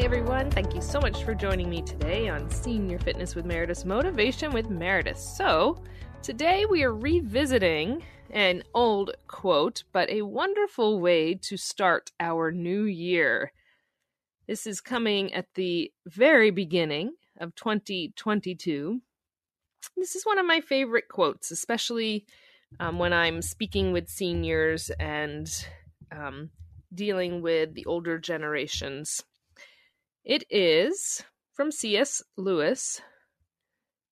everyone. Thank you so much for joining me today on Senior Fitness with Meredith Motivation with Meredith. So, today we are revisiting an old quote, but a wonderful way to start our new year. This is coming at the very beginning of 2022. This is one of my favorite quotes, especially um, when I'm speaking with seniors and um, dealing with the older generations. It is from C.S. Lewis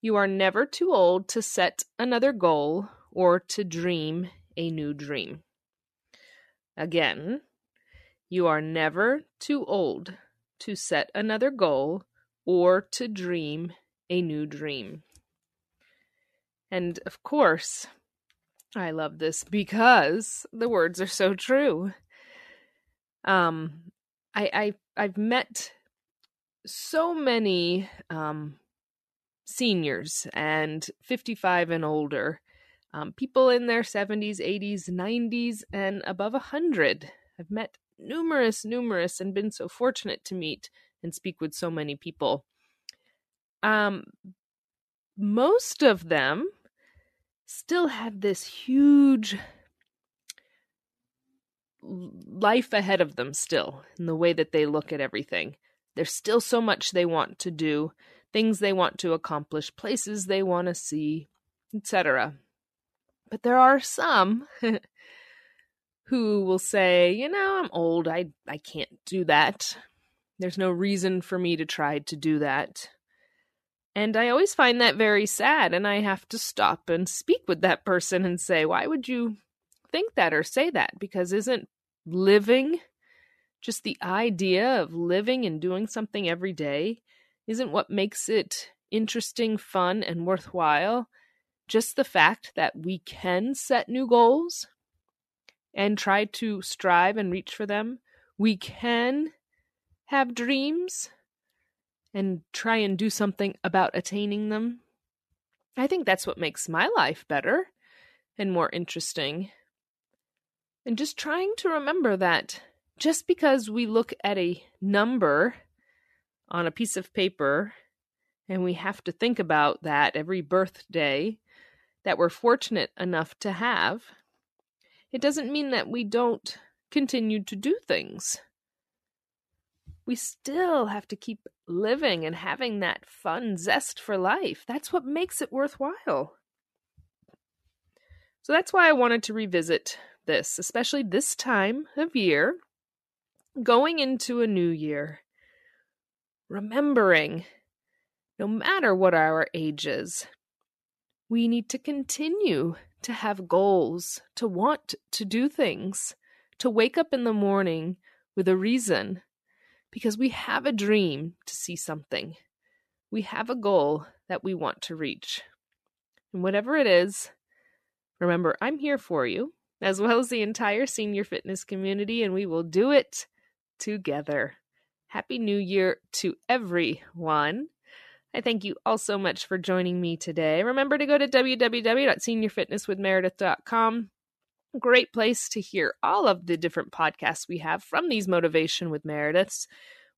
You are never too old to set another goal or to dream a new dream. Again, you are never too old to set another goal or to dream a new dream. And of course, I love this because the words are so true. Um, I, I I've met so many um, seniors and 55 and older, um, people in their 70s, 80s, 90s, and above 100. I've met numerous, numerous, and been so fortunate to meet and speak with so many people. Um, most of them still have this huge life ahead of them still in the way that they look at everything. There's still so much they want to do, things they want to accomplish, places they want to see, etc. But there are some who will say, you know, I'm old, I I can't do that. There's no reason for me to try to do that. And I always find that very sad, and I have to stop and speak with that person and say, why would you think that or say that? Because isn't living just the idea of living and doing something every day isn't what makes it interesting, fun, and worthwhile. Just the fact that we can set new goals and try to strive and reach for them. We can have dreams and try and do something about attaining them. I think that's what makes my life better and more interesting. And just trying to remember that just because we look at a number on a piece of paper and we have to think about that every birthday that we're fortunate enough to have, it doesn't mean that we don't continue to do things. We still have to keep living and having that fun zest for life. That's what makes it worthwhile. So that's why I wanted to revisit this, especially this time of year going into a new year, remembering no matter what our age is, we need to continue to have goals, to want to do things, to wake up in the morning with a reason, because we have a dream to see something. We have a goal that we want to reach. And whatever it is, remember, I'm here for you, as well as the entire senior fitness community, and we will do it together. Happy New Year to everyone. I thank you all so much for joining me today. Remember to go to www.seniorfitnesswithmeredith.com. Great place to hear all of the different podcasts we have from these Motivation with Merediths.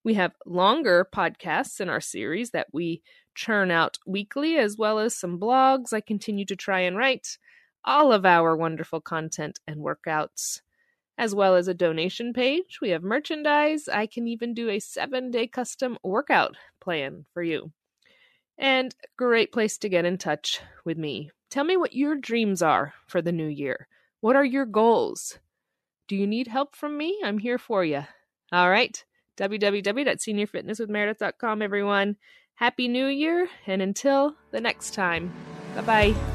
We have longer podcasts in our series that we churn out weekly, as well as some blogs I continue to try and write, all of our wonderful content and workouts as well as a donation page. We have merchandise. I can even do a seven day custom workout plan for you. And great place to get in touch with me. Tell me what your dreams are for the new year. What are your goals? Do you need help from me? I'm here for you. All right. www.seniorfitnesswithmeredith.com, everyone. Happy New Year, and until the next time, bye bye.